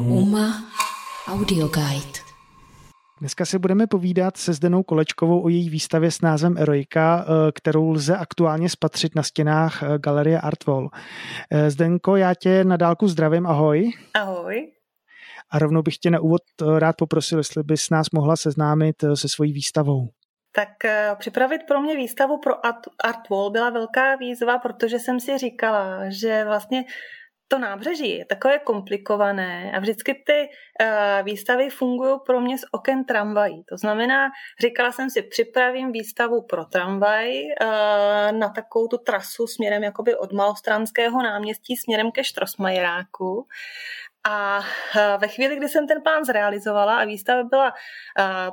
Uma Audio Guide. Dneska si budeme povídat se Zdenou Kolečkovou o její výstavě s názvem Eroika, eh, kterou lze aktuálně spatřit na stěnách eh, Galerie Artwall. Eh, Zdenko, já tě na dálku zdravím, ahoj. Ahoj. A rovnou bych tě na úvod rád poprosil, jestli bys nás mohla seznámit se svojí výstavou. Tak připravit pro mě výstavu pro Art, Artwall byla velká výzva, protože jsem si říkala, že vlastně to nábřeží je takové komplikované a vždycky ty uh, výstavy fungují pro mě z oken tramvají. To znamená, říkala jsem si, připravím výstavu pro tramvaj uh, na takovou tu trasu směrem jakoby od Malostranského náměstí směrem ke Štrosmajeráku a ve chvíli, kdy jsem ten plán zrealizovala a výstava byla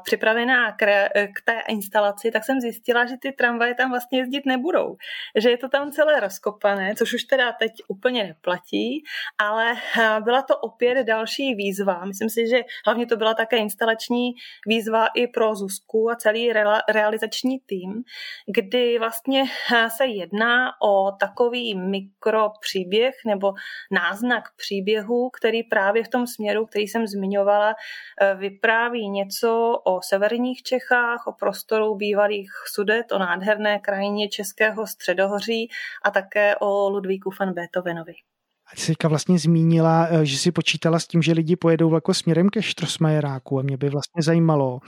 připravená k té instalaci, tak jsem zjistila, že ty tramvaje tam vlastně jezdit nebudou. Že je to tam celé rozkopané, což už teda teď úplně neplatí, ale byla to opět další výzva. Myslím si, že hlavně to byla také instalační výzva i pro Zuzku a celý realizační tým, kdy vlastně se jedná o takový mikropříběh nebo náznak příběhu, který který právě v tom směru, který jsem zmiňovala, eh, vypráví něco o severních Čechách, o prostoru bývalých sudet, o nádherné krajině Českého středohoří a také o Ludvíku van Beethovenovi. A ty jsi vlastně zmínila, eh, že si počítala s tím, že lidi pojedou jako směrem ke Štrosmajeráku a mě by vlastně zajímalo,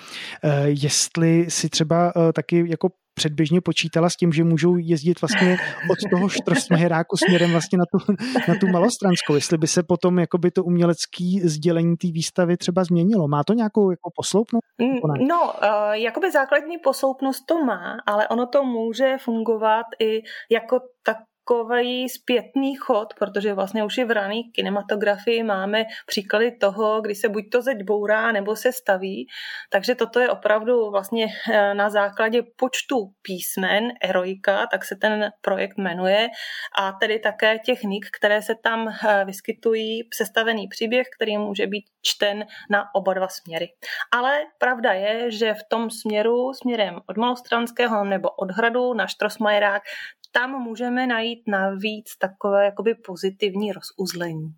eh, jestli si třeba taky jako předběžně počítala s tím, že můžou jezdit vlastně od toho Štrosmajeráku směrem vlastně na tu, na tu Malostranskou. Jestli by se potom jakoby to umělecké sdělení té výstavy třeba změnilo. Má to nějakou jako posloupnost? Mm, no, uh, jakoby základní posloupnost to má, ale ono to může fungovat i jako tak takový zpětný chod, protože vlastně už i v rané kinematografii máme příklady toho, kdy se buď to zeď bourá, nebo se staví. Takže toto je opravdu vlastně eh, na základě počtu písmen Eroika, tak se ten projekt jmenuje, a tedy také technik, které se tam eh, vyskytují, sestavený příběh, který může být čten na oba dva směry. Ale pravda je, že v tom směru, směrem od Malostranského nebo od hradu na Štrosmajerák, tam můžeme najít navíc takové jakoby pozitivní rozuzlení.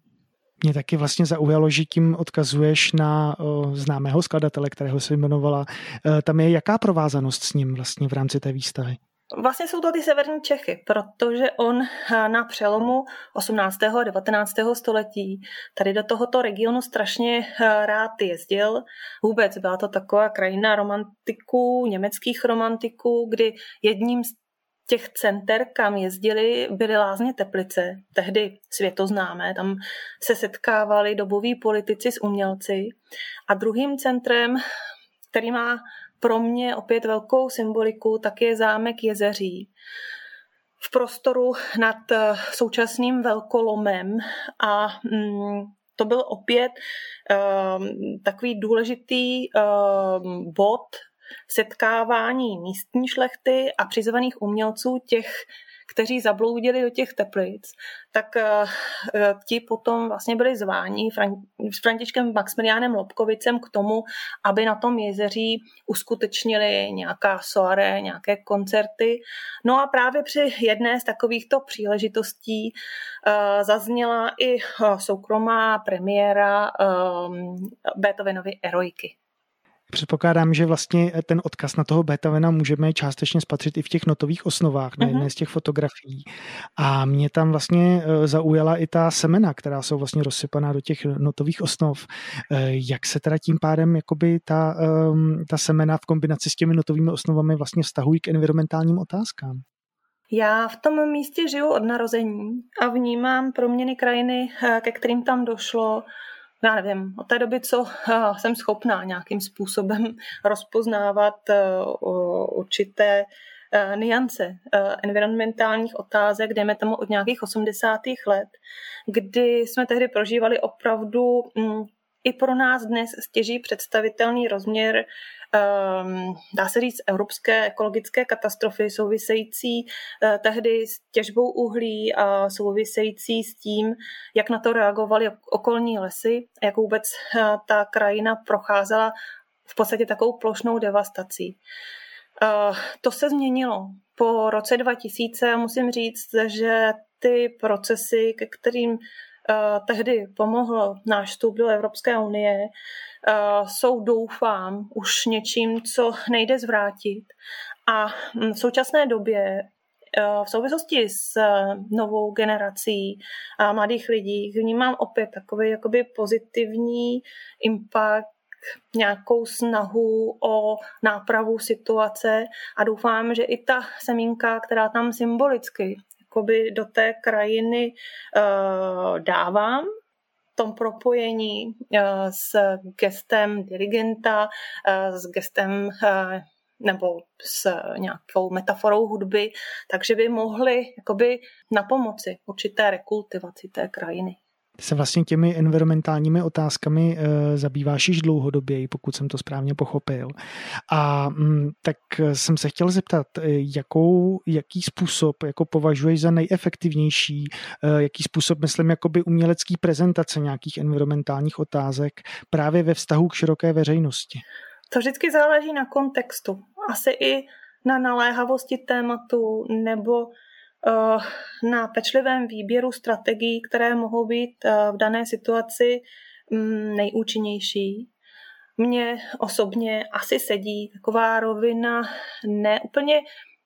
Mě taky vlastně zaujalo, že tím odkazuješ na o, známého skladatele, kterého se jmenovala. E, tam je jaká provázanost s ním vlastně v rámci té výstavy? Vlastně jsou to ty severní Čechy, protože on na přelomu 18. a 19. století tady do tohoto regionu strašně rád jezdil. Vůbec byla to taková krajina romantiků, německých romantiků, kdy jedním z těch center, kam jezdili, byly lázně Teplice, tehdy světoznámé, tam se setkávali doboví politici s umělci. A druhým centrem, který má pro mě opět velkou symboliku, tak je zámek Jezeří. V prostoru nad eh, současným velkolomem. A mm, to byl opět um, takový důležitý um, bod setkávání místní šlechty a přizvaných umělců těch, kteří zabloudili do těch teplic, tak uh, ti potom vlastně byli zváni Fran- s Františkem Maximiliánem Lobkovicem k tomu, aby na tom jezeří uskutečnili nějaká soare, nějaké koncerty. No a právě při jedné z takovýchto příležitostí uh, zazněla i uh, soukromá premiéra um, Beethovenovy Eroiky. Předpokládám, že vlastně ten odkaz na toho Beethovena můžeme částečně spatřit i v těch notových osnovách na jedné mhm. z těch fotografií. A mě tam vlastně eh, zaujala i ta semena, která jsou vlastně rozsypaná do těch notových osnov. Eh, jak se teda tím pádem jakoby ta, ehm, ta semena v kombinaci s těmi notovými osnovami vlastně vztahují k environmentálním otázkám? Já v tom místě žiju od narození a vnímám proměny krajiny, eh, ke kterým tam došlo, já nevím, od té doby, co eh, jsem schopná nějakým způsobem rozpoznávat eh, určité eh, niance environmentálních otázek, dejme tomu od nějakých 80. let, kdy jsme tehdy prožívali opravdu mm, i pro nás dnes stěží představitelný rozměr, um, dá se říct, evropské ekologické katastrofy související uh, tehdy s těžbou uhlí a související s tím, jak na to reagovaly okolní lesy, jak vůbec uh, ta krajina procházela v podstatě takovou plošnou devastací. Uh, to se změnilo. Po roce 2000 musím říct, že ty procesy, ke kterým tehdy pomohl náš vstup do Evropské unie, jsou doufám už něčím, co nejde zvrátit. A v současné době v souvislosti s novou generací mladých lidí vnímám opět takový jakoby pozitivní impact nějakou snahu o nápravu situace a doufám, že i ta semínka, která tam symbolicky jakoby do té krajiny uh, dávám, tom propojení uh, s gestem dirigenta, uh, s gestem nebo s nějakou metaforou hudby, takže by mohly jakoby na pomoci určité rekultivaci té krajiny. Ty se vlastně těmi environmentálními otázkami e, zabýváš již dlouhodobě, pokud jsem to správně pochopil. A m, mm, tak jsem se chtěl zeptat, eh, jakou, jaký způsob jako považuješ za nejefektivnější, e, jaký způsob, myslím, jakoby umělecký prezentace nějakých environmentálních otázek právě ve vztahu k široké veřejnosti? To vždycky záleží na kontextu. Asi i na naléhavosti tématu nebo Eh, na pečlivém výběru strategií, které mohou být eh, v dané situaci mm, nejúčinnější. Mně osobně asi sedí taková rovina neúplně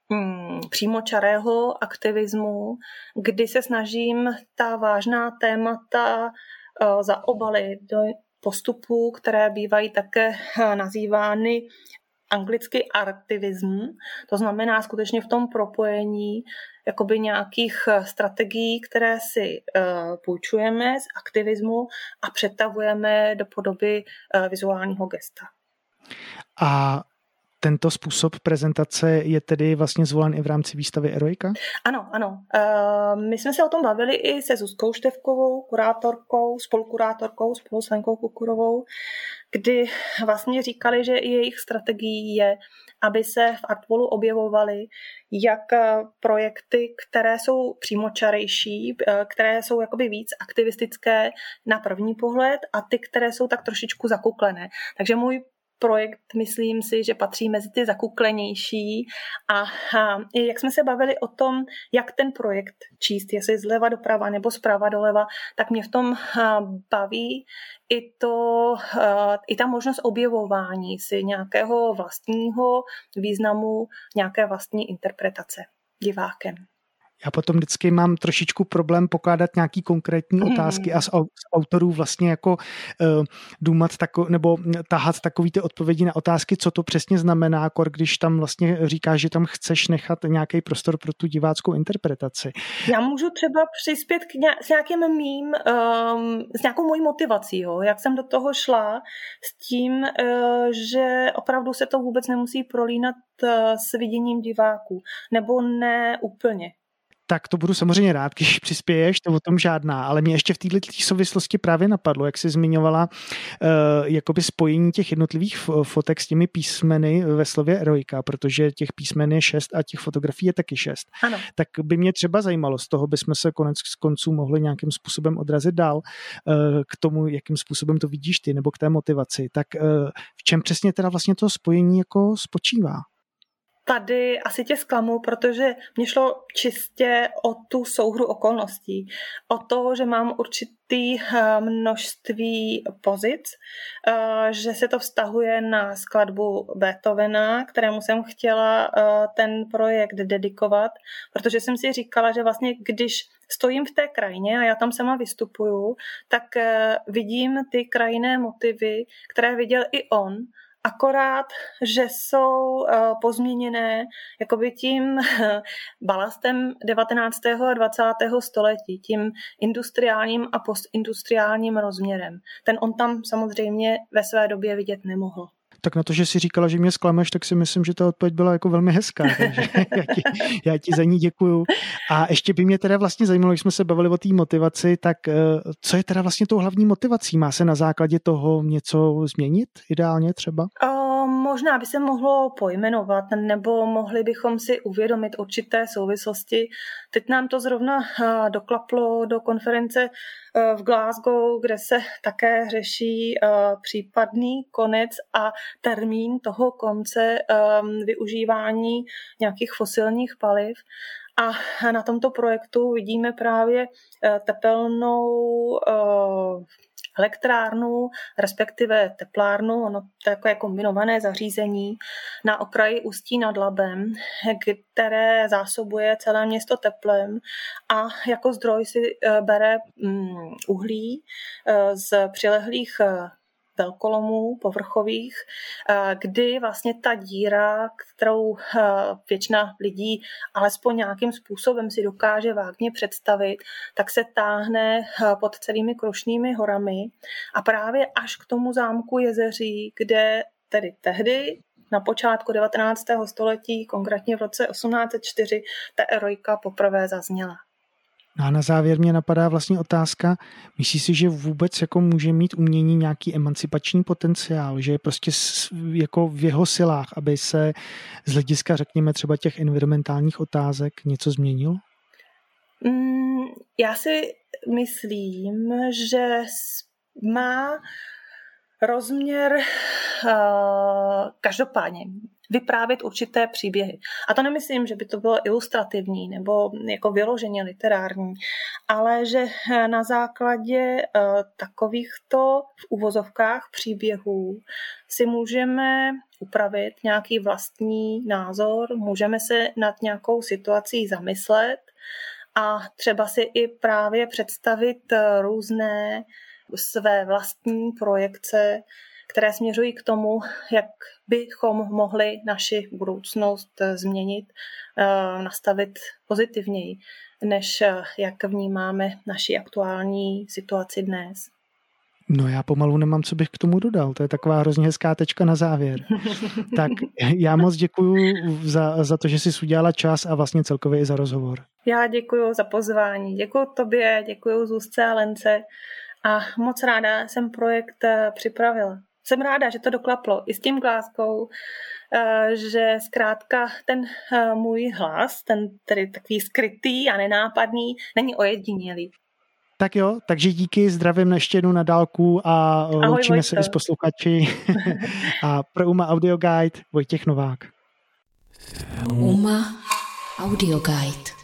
mm, přímočarého aktivismu, kdy se snažím ta vážná témata eh, zaobalit do postupů, které bývají také nazývány anglicky aktivism, to znamená skutečně v tom propojení jakoby nějakých eh, strategií, které si uh, půjčujeme z aktivismu a přetavujeme do podoby uh, vizuálního gesta. A tento způsob prezentace je tedy vlastně zvolen i v rámci výstavy Eroika? Ano, ano. My jsme se o tom bavili i se Zuzkou Števkovou, kurátorkou, spolukurátorkou, spolu s Lenkou Kukurovou, kdy vlastně říkali, že jejich strategií je, aby se v Artwallu objevovaly jak projekty, které jsou přímočarejší, které jsou jakoby víc aktivistické na první pohled a ty, které jsou tak trošičku zakuklené. Takže můj projekt, myslím si, že patří mezi ty zakuklenější. A, a jak jsme se bavili o tom, jak ten projekt číst, jestli zleva doprava nebo zprava doleva, tak mě v tom baví i, to, i ta možnost objevování si nějakého vlastního významu, nějaké vlastní interpretace divákem. Já potom vždycky mám trošičku problém pokládat nějaký konkrétní mm. otázky a z, z autorů vlastně jako uh, důmat tako, nebo tahat takový ty odpovědi na otázky, co to přesně znamená, kor, když tam vlastně říkáš, že tam chceš nechat nějaký prostor pro tu diváckou interpretaci. Já můžu třeba přispět k ně, s nějakým mým, um, s nějakou mojí motivací, jo? jak jsem do toho šla, s tím, uh, že opravdu se to vůbec nemusí prolínat uh, s viděním diváků, nebo ne úplně tak to budu samozřejmě rád, když přispěješ, to o tom žádná, ale mě ještě v této souvislosti právě napadlo, jak jsi zmiňovala uh, jakoby spojení těch jednotlivých fotek s těmi písmeny ve slově eroika, protože těch písmen je šest a těch fotografií je taky šest. Ano. Tak by mě třeba zajímalo, z toho bychom se konec z konců mohli nějakým způsobem odrazit dál uh, k tomu, jakým způsobem to vidíš ty, nebo k té motivaci. Tak uh, v čem přesně teda vlastně to spojení jako spočívá? Tady asi tě zklamu, protože mě šlo čistě o tu souhru okolností. O to, že mám určitý eh, množství pozic, eh, že se to vztahuje na skladbu Beethovena, kterému jsem chtěla eh, ten projekt dedikovat, protože jsem si říkala, že vlastně když stojím v té krajině a já tam sama vystupuju, tak vidím ty krajinné motivy, které viděl i on, akorát, že jsou uh, pozměněné jakoby tím balastem 19. a 20. století, tím industriálním a postindustriálním rozměrem. Ten on tam samozřejmě ve své době vidět nemohl tak na to, že si říkala, že mě sklameš, tak si myslím, že ta odpověď byla jako velmi hezká, takže já ti, já ti za ní děkuju. A ještě by mě teda vlastně zajímalo, když jsme se bavili o té motivaci, tak eh, co je teda vlastně tou hlavní motivací? Má se na základě toho něco změnit ideálně třeba? O, možná by se mohlo pojmenovat, nebo mohli bychom si uvědomit určité souvislosti. Teď nám to zrovna eh, doklaplo do konference eh, v Glasgow, kde se také řeší případný konec a termín toho konce um, využívání nějakých fosilních paliv. A na tomto projektu vidíme právě tepelnou elektrárnu, respektive teplárnu, ono to je takové kombinované zařízení na okraji Ústí nad Labem, které zásobuje celé město teplem a jako zdroj si eh, bere mm, uhlí eh, z přilehlých eh, velkolomů povrchových, eh, kdy vlastně ta díra, kterou eh, většina lidí alespoň nějakým způsobem si dokáže vágně představit, tak se táhne eh, pod celými Krušnými horami a právě až k tomu zámku Jezeří, kde tedy tehdy na počátku 19. století, konkrétně v roce 1804, ta erojka poprvé zazněla. No a na závěr mě napadá vlastně otázka, myslíš si, že vůbec jako může mít umění nějaký emancipační potenciál, že je prostě jako v jeho silách, aby se z hlediska, řekněme, třeba těch environmentálních otázek něco změnilo? Mm, já si myslím, že má rozměr uh, každopádně vyprávět určité příběhy. A to nemyslím, že by to bylo ilustrativní nebo jako vyloženě literární, ale že na základě uh, takovýchto v uvozovkách příběhů si můžeme upravit nějaký vlastní názor, můžeme se nad nějakou situací zamyslet a třeba si i právě představit eh, různé své vlastní projekce, které směřují k tomu, jak bychom mohli naši budoucnost změnit, eh, nastavit pozitivněji, než eh, jak vnímáme naši aktuální situaci dnes. No já pomalu nemám, co bych k tomu dodal. To je taková hrozně hezká tečka na závěr. tak já moc děkuji za, za to, že jsi udělala čas a vlastně celkově i za rozhovor. Já děkuji za pozvání. Děkuji tobě, děkuji Zuzce a Lence a moc ráda jsem projekt eh, připravila. Jsem ráda, že to doklaplo i s tím gláskou, eh, že zkrátka ten eh, můj hlas, ten tedy takový skrytý a nenápadný, není ojedinělý. Tak jo, takže díky, zdravím ještě jednou na dálku a Ahoj, loučíme Vojto. se i s posluchači. a pro Uma Audio Guide Vojtěch Novák. Uma Audio Guide.